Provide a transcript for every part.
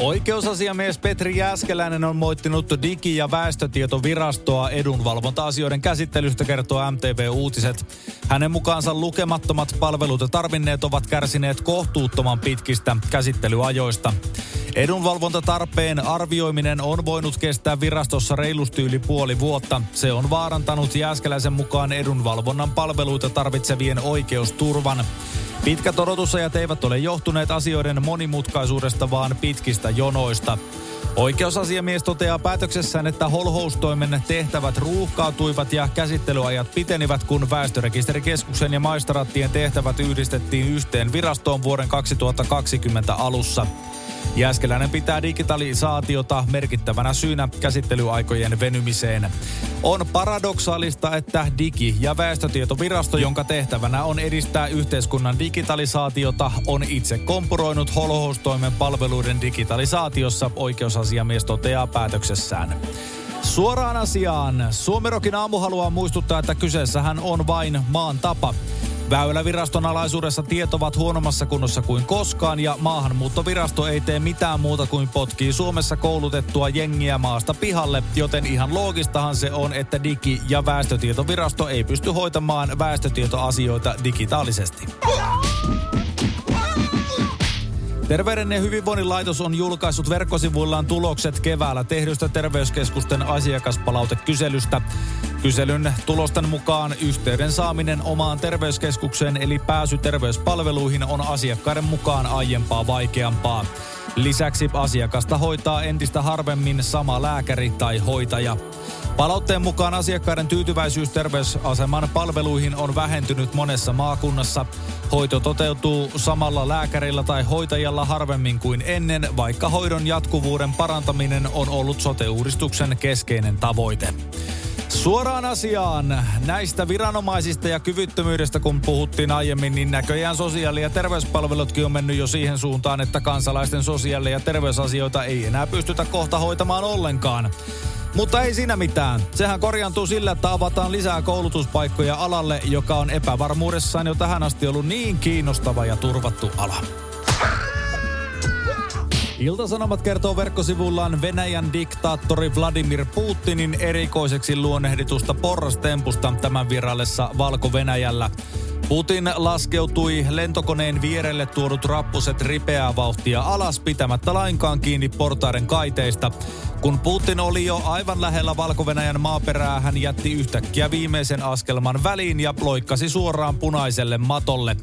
Oikeusasiamies Petri Jääskeläinen on moittinut Digi- ja väestötietovirastoa edunvalvonta-asioiden käsittelystä, kertoo MTV Uutiset. Hänen mukaansa lukemattomat palvelut tarvinneet ovat kärsineet kohtuuttoman pitkistä käsittelyajoista. Edunvalvontatarpeen arvioiminen on voinut kestää virastossa reilusti yli puoli vuotta. Se on vaarantanut Jääskeläisen mukaan edunvalvonnan palveluita tarvitsevien oikeusturvan. Pitkät odotusajat eivät ole johtuneet asioiden monimutkaisuudesta, vaan pitkistä jonoista. Oikeusasiamies toteaa päätöksessään, että holhoustoimen tehtävät ruuhkautuivat ja käsittelyajat pitenivät, kun väestörekisterikeskuksen ja maistraattien tehtävät yhdistettiin yhteen virastoon vuoden 2020 alussa. Jääskeläinen pitää digitalisaatiota merkittävänä syynä käsittelyaikojen venymiseen. On paradoksaalista, että Digi- ja väestötietovirasto, jonka tehtävänä on edistää yhteiskunnan digitalisaatiota, on itse kompuroinut holhoustoimen palveluiden digitalisaatiossa, oikeusasiamies toteaa päätöksessään. Suoraan asiaan. Suomerokin aamu haluaa muistuttaa, että kyseessähän on vain maan tapa. Väyläviraston alaisuudessa tiet ovat huonommassa kunnossa kuin koskaan ja maahanmuuttovirasto ei tee mitään muuta kuin potkii Suomessa koulutettua jengiä maasta pihalle, joten ihan loogistahan se on, että Digi- ja väestötietovirasto ei pysty hoitamaan väestötietoasioita digitaalisesti. Terveyden ja hyvinvoinnin laitos on julkaissut verkkosivuillaan tulokset keväällä tehdystä terveyskeskusten asiakaspalautekyselystä. Kyselyn tulosten mukaan yhteyden saaminen omaan terveyskeskukseen eli pääsy terveyspalveluihin on asiakkaiden mukaan aiempaa vaikeampaa. Lisäksi asiakasta hoitaa entistä harvemmin sama lääkäri tai hoitaja. Palautteen mukaan asiakkaiden tyytyväisyys terveysaseman palveluihin on vähentynyt monessa maakunnassa. Hoito toteutuu samalla lääkärillä tai hoitajalla harvemmin kuin ennen, vaikka hoidon jatkuvuuden parantaminen on ollut sote-uudistuksen keskeinen tavoite. Suoraan asiaan. Näistä viranomaisista ja kyvyttömyydestä, kun puhuttiin aiemmin, niin näköjään sosiaali- ja terveyspalvelutkin on mennyt jo siihen suuntaan, että kansalaisten sosiaali- ja terveysasioita ei enää pystytä kohta hoitamaan ollenkaan. Mutta ei siinä mitään. Sehän korjantuu sillä, että avataan lisää koulutuspaikkoja alalle, joka on epävarmuudessaan jo tähän asti ollut niin kiinnostava ja turvattu ala. Iltasanomat kertoo verkkosivullaan Venäjän diktaattori Vladimir Putinin erikoiseksi luonnehditusta porrastempusta tämän virallessa Valko-Venäjällä. Putin laskeutui lentokoneen vierelle tuodut rappuset ripeää vauhtia alas pitämättä lainkaan kiinni portaiden kaiteista. Kun Putin oli jo aivan lähellä valko maaperää, hän jätti yhtäkkiä viimeisen askelman väliin ja loikkasi suoraan punaiselle matolle.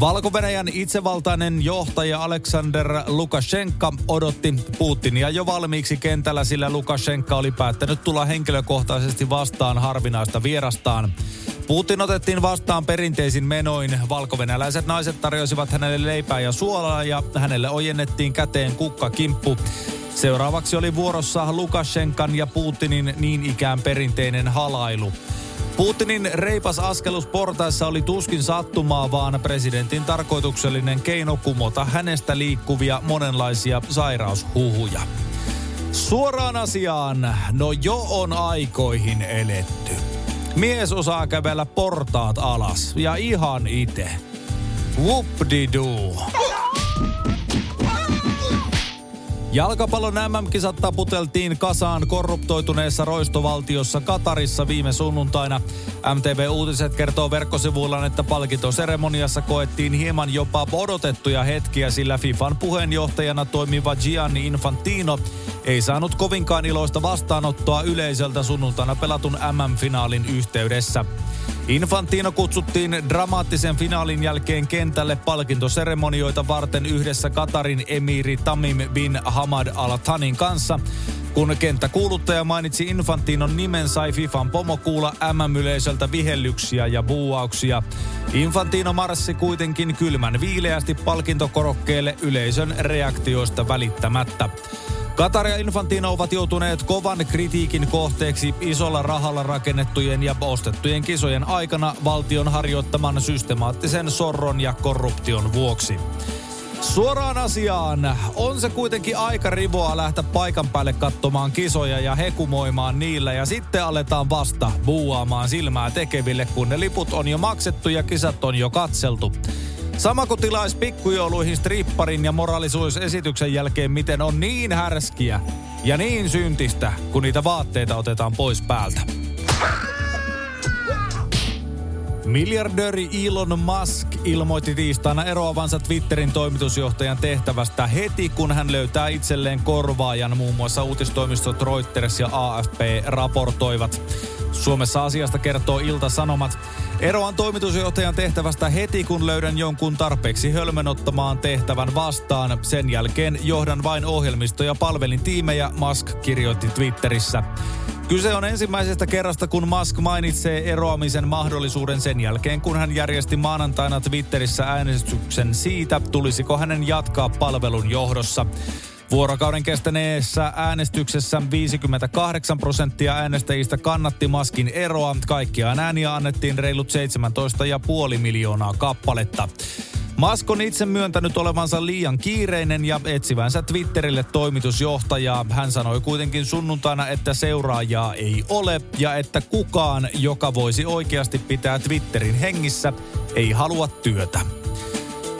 valko itsevaltainen johtaja Aleksander Lukashenka odotti Putinia jo valmiiksi kentällä, sillä Lukashenka oli päättänyt tulla henkilökohtaisesti vastaan harvinaista vierastaan. Putin otettiin vastaan perinteisin menoin. Valkovenäläiset naiset tarjosivat hänelle leipää ja suolaa ja hänelle ojennettiin käteen kukkakimppu. Seuraavaksi oli vuorossa Lukashenkan ja Putinin niin ikään perinteinen halailu. Putinin reipas askelus portaissa oli tuskin sattumaa, vaan presidentin tarkoituksellinen keino kumota hänestä liikkuvia monenlaisia sairaushuhuja. Suoraan asiaan, no jo on aikoihin eletty. Mies osaa kävellä portaat alas ja ihan itse. Whoop-de-doo. Jalkapallon MM-kisat taputeltiin kasaan korruptoituneessa roistovaltiossa Katarissa viime sunnuntaina. MTV Uutiset kertoo verkkosivuillaan, että palkintoseremoniassa koettiin hieman jopa odotettuja hetkiä, sillä FIFAn puheenjohtajana toimiva Gianni Infantino ei saanut kovinkaan iloista vastaanottoa yleisöltä sunnuntaina pelatun MM-finaalin yhteydessä. Infantino kutsuttiin dramaattisen finaalin jälkeen kentälle palkintoseremonioita varten yhdessä Katarin emiri Tamim bin Hamad Al Thanin kanssa. Kun kenttäkuuluttaja mainitsi Infantinon nimen, sai FIFAn pomo kuulla MM-yleisöltä vihellyksiä ja buuauksia. Infantino marssi kuitenkin kylmän viileästi palkintokorokkeelle yleisön reaktioista välittämättä. Katar ja Infantino ovat joutuneet kovan kritiikin kohteeksi isolla rahalla rakennettujen ja ostettujen kisojen aikana valtion harjoittaman systemaattisen sorron ja korruption vuoksi. Suoraan asiaan. On se kuitenkin aika rivoa lähteä paikan päälle katsomaan kisoja ja hekumoimaan niillä ja sitten aletaan vasta buuaamaan silmää tekeville, kun ne liput on jo maksettu ja kisat on jo katseltu. Sama kuin tilais pikkujouluihin stripparin ja moraalisuusesityksen jälkeen, miten on niin härskiä ja niin syntistä, kun niitä vaatteita otetaan pois päältä. Miljardööri Elon Musk ilmoitti tiistaina eroavansa Twitterin toimitusjohtajan tehtävästä heti, kun hän löytää itselleen korvaajan. Muun muassa uutistoimistot Reuters ja AFP raportoivat. Suomessa asiasta kertoo Ilta-Sanomat. Eroan toimitusjohtajan tehtävästä heti, kun löydän jonkun tarpeeksi hölmön ottamaan tehtävän vastaan. Sen jälkeen johdan vain ohjelmisto- ja palvelin tiimejä, Musk kirjoitti Twitterissä. Kyse on ensimmäisestä kerrasta, kun Musk mainitsee eroamisen mahdollisuuden sen jälkeen, kun hän järjesti maanantaina Twitterissä äänestyksen siitä, tulisiko hänen jatkaa palvelun johdossa. Vuorokauden kestäneessä äänestyksessä 58 prosenttia äänestäjistä kannatti Maskin eroa. Kaikkiaan ääniä annettiin reilut 17,5 miljoonaa kappaletta. Musk on itse myöntänyt olevansa liian kiireinen ja etsivänsä Twitterille toimitusjohtajaa. Hän sanoi kuitenkin sunnuntaina, että seuraajaa ei ole ja että kukaan, joka voisi oikeasti pitää Twitterin hengissä, ei halua työtä.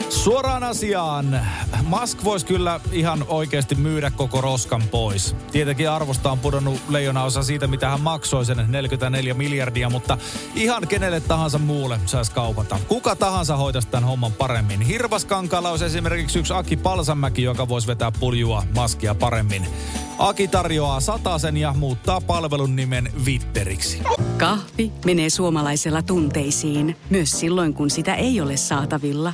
Suoraan asiaan. Musk voisi kyllä ihan oikeasti myydä koko roskan pois. Tietenkin arvosta on pudonnut leijona osa siitä, mitä hän maksoi sen 44 miljardia, mutta ihan kenelle tahansa muulle saisi kaupata. Kuka tahansa hoitaisi tämän homman paremmin. Hirvaskankaalla olisi esimerkiksi yksi Aki Palsamäki, joka voisi vetää puljua maskia paremmin. Aki tarjoaa satasen ja muuttaa palvelun nimen Vitteriksi. Kahvi menee suomalaisella tunteisiin, myös silloin kun sitä ei ole saatavilla.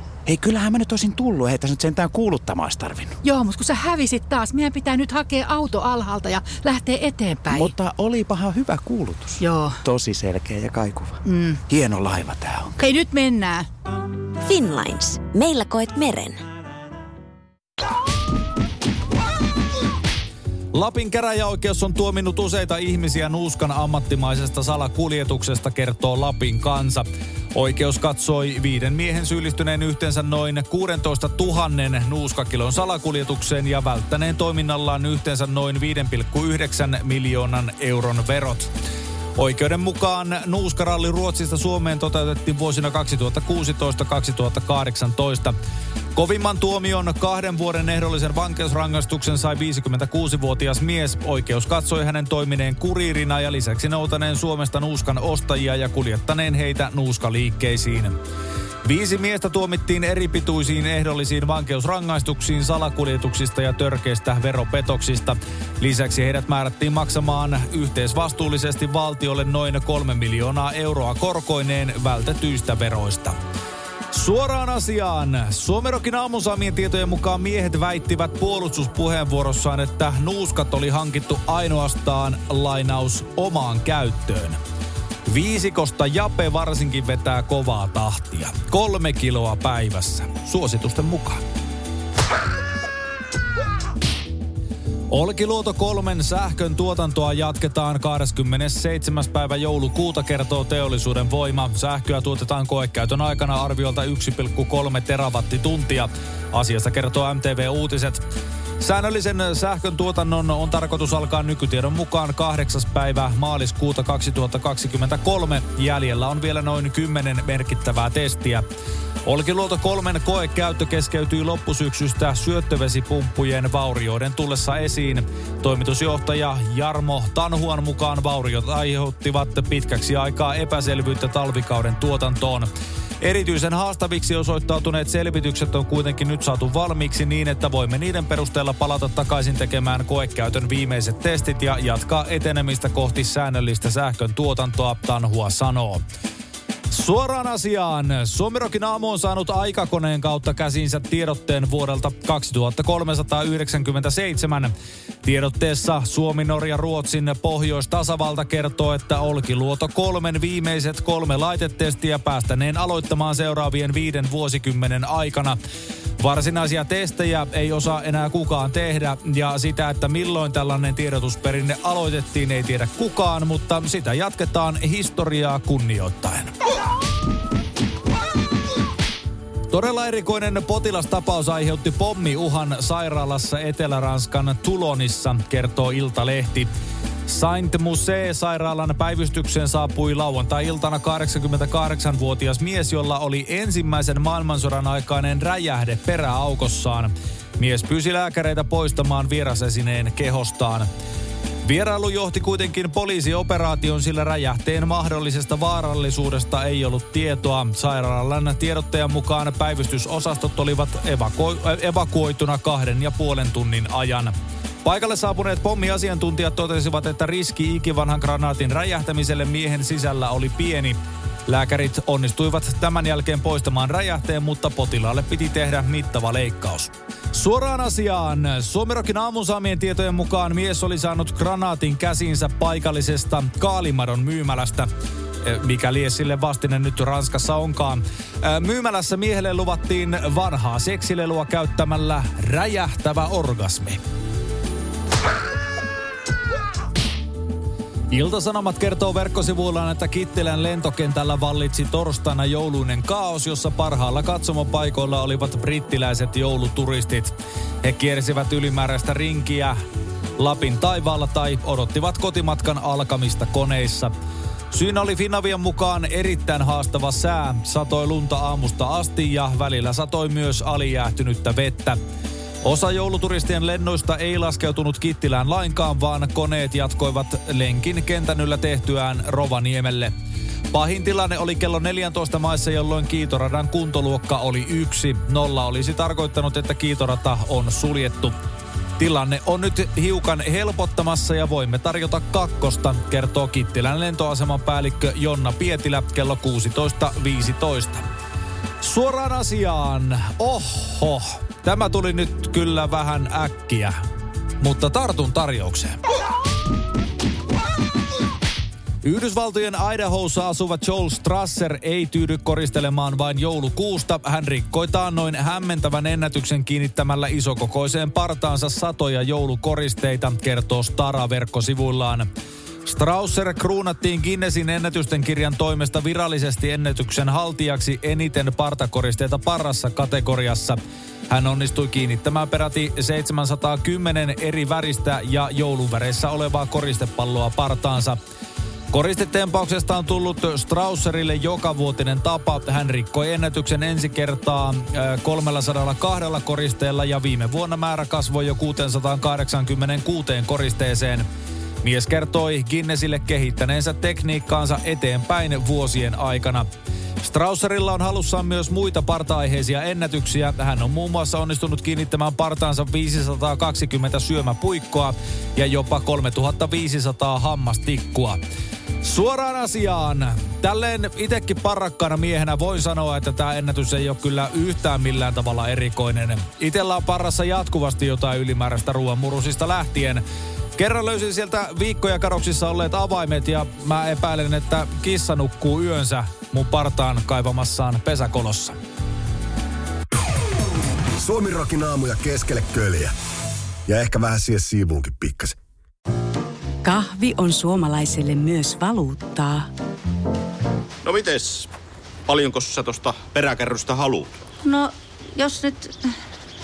Hei, kyllähän mä nyt olisin tullut. Ei tässä nyt sentään kuuluttamaan tarvinnut. Joo, mutta kun sä hävisit taas, meidän pitää nyt hakea auto alhaalta ja lähteä eteenpäin. Mutta olipahan hyvä kuulutus. Joo. Tosi selkeä ja kaikuva. Mm. Hieno laiva tää on. Hei, nyt mennään. Finlines. Meillä koet meren. Lapin käräjäoikeus on tuominut useita ihmisiä nuuskan ammattimaisesta salakuljetuksesta, kertoo Lapin kansa. Oikeus katsoi viiden miehen syyllistyneen yhteensä noin 16 000 nuuskakilon salakuljetukseen ja välttäneen toiminnallaan yhteensä noin 5,9 miljoonan euron verot. Oikeuden mukaan nuuskaralli Ruotsista Suomeen toteutettiin vuosina 2016-2018. Kovimman tuomion kahden vuoden ehdollisen vankeusrangaistuksen sai 56-vuotias mies. Oikeus katsoi hänen toimineen kuriirina ja lisäksi noutaneen Suomesta nuuskan ostajia ja kuljettaneen heitä nuuskaliikkeisiin. Viisi miestä tuomittiin eripituisiin ehdollisiin vankeusrangaistuksiin salakuljetuksista ja törkeistä veropetoksista. Lisäksi heidät määrättiin maksamaan yhteisvastuullisesti valtiolle noin kolme miljoonaa euroa korkoineen vältetyistä veroista. Suoraan asiaan. Suomerokin aamusaamien tietojen mukaan miehet väittivät puolustuspuheenvuorossaan, että nuuskat oli hankittu ainoastaan lainaus omaan käyttöön. Viisikosta Jape varsinkin vetää kovaa tahtia. Kolme kiloa päivässä. Suositusten mukaan. Olkiluoto kolmen sähkön tuotantoa jatketaan 27. päivä joulukuuta, kertoo teollisuuden voima. Sähköä tuotetaan koekäytön aikana arviolta 1,3 terawattituntia. Asiasta kertoo MTV Uutiset. Säännöllisen sähkön tuotannon on tarkoitus alkaa nykytiedon mukaan 8. päivä maaliskuuta 2023. Jäljellä on vielä noin 10 merkittävää testiä. Olkiluoto kolmen koekäyttö keskeytyi loppusyksystä syöttövesipumppujen vaurioiden tullessa esiin. Toimitusjohtaja Jarmo Tanhuan mukaan vauriot aiheuttivat pitkäksi aikaa epäselvyyttä talvikauden tuotantoon. Erityisen haastaviksi osoittautuneet selvitykset on kuitenkin nyt saatu valmiiksi niin, että voimme niiden perusteella palata takaisin tekemään koekäytön viimeiset testit ja jatkaa etenemistä kohti säännöllistä sähkön tuotantoa, Tanhua sanoo. Suoraan asiaan. Suomirokin aamu on saanut aikakoneen kautta käsinsä tiedotteen vuodelta 2397. Tiedotteessa Suomi, Norja, Ruotsin Pohjois-tasavalta kertoo, että Olkiluoto kolmen viimeiset kolme laitetestiä päästäneen aloittamaan seuraavien viiden vuosikymmenen aikana. Varsinaisia testejä ei osaa enää kukaan tehdä ja sitä, että milloin tällainen tiedotusperinne aloitettiin, ei tiedä kukaan, mutta sitä jatketaan historiaa kunnioittaen. Todella erikoinen potilastapaus aiheutti pommiuhan sairaalassa Etelä-Ranskan Tulonissa, kertoo Iltalehti. Saint-Musée-sairaalan päivystykseen saapui lauantai-iltana 88-vuotias mies, jolla oli ensimmäisen maailmansodan aikainen räjähde peräaukossaan. Mies pyysi lääkäreitä poistamaan vierasesineen kehostaan. Vierailu johti kuitenkin poliisioperaation, sillä räjähteen mahdollisesta vaarallisuudesta ei ollut tietoa. Sairaalan tiedottajan mukaan päivystysosastot olivat evaku- evakuoituna kahden ja puolen tunnin ajan. Paikalle saapuneet pommiasiantuntijat totesivat, että riski ikivanhan granaatin räjähtämiselle miehen sisällä oli pieni. Lääkärit onnistuivat tämän jälkeen poistamaan räjähteen, mutta potilaalle piti tehdä mittava leikkaus. Suoraan asiaan. Suomirokin aamun saamien tietojen mukaan mies oli saanut granaatin käsinsä paikallisesta Kaalimadon myymälästä mikä lie sille vastine nyt Ranskassa onkaan. Myymälässä miehelle luvattiin vanhaa seksilelua käyttämällä räjähtävä orgasmi. Iltasanomat kertoo verkkosivuillaan, että Kittilän lentokentällä vallitsi torstaina jouluinen kaos, jossa parhaalla katsomopaikoilla olivat brittiläiset jouluturistit. He kiersivät ylimääräistä rinkiä Lapin taivaalla tai odottivat kotimatkan alkamista koneissa. Syynä oli Finavian mukaan erittäin haastava sää. Satoi lunta aamusta asti ja välillä satoi myös alijäähtynyttä vettä. Osa jouluturistien lennoista ei laskeutunut Kittilään lainkaan, vaan koneet jatkoivat lenkin kentän yllä tehtyään Rovaniemelle. Pahin tilanne oli kello 14 maissa, jolloin kiitoradan kuntoluokka oli yksi. Nolla olisi tarkoittanut, että kiitorata on suljettu. Tilanne on nyt hiukan helpottamassa ja voimme tarjota kakkosta, kertoo Kittilän lentoaseman päällikkö Jonna Pietilä kello 16.15. Suoraan asiaan. Oho, tämä tuli nyt kyllä vähän äkkiä, mutta tartun tarjoukseen. Yhdysvaltojen Idahossa asuva Joel Strasser ei tyydy koristelemaan vain joulukuusta. Hän rikkoi noin hämmentävän ennätyksen kiinnittämällä isokokoiseen partaansa satoja joulukoristeita, kertoo Stara-verkkosivuillaan. Strausser kruunattiin Guinnessin ennätysten kirjan toimesta virallisesti ennätyksen haltijaksi eniten partakoristeita parassa kategoriassa. Hän onnistui kiinnittämään peräti 710 eri väristä ja jouluväreissä olevaa koristepalloa partaansa. Koristetempauksesta on tullut Strausserille vuotinen tapa. Hän rikkoi ennätyksen ensi kertaa 302 äh, koristeella ja viime vuonna määrä kasvoi jo 686 koristeeseen. Mies kertoi Guinnessille kehittäneensä tekniikkaansa eteenpäin vuosien aikana. Strausserilla on halussaan myös muita parta-aiheisia ennätyksiä. Hän on muun muassa onnistunut kiinnittämään partaansa 520 syömäpuikkoa ja jopa 3500 hammastikkua. Suoraan asiaan. Tälleen itekin parrakkaana miehenä voin sanoa, että tämä ennätys ei ole kyllä yhtään millään tavalla erikoinen. Itellä on parrassa jatkuvasti jotain ylimääräistä ruoanmurusista lähtien. Kerran löysin sieltä viikkoja kadoksissa olleet avaimet ja mä epäilen, että kissa nukkuu yönsä mun partaan kaivamassaan pesäkolossa. Suomi aamuja keskelle köljä. Ja ehkä vähän siihen siivuunkin pikkasen. Kahvi on suomalaiselle myös valuuttaa. No mites? Paljonko sä tosta peräkärrystä haluat? No, jos nyt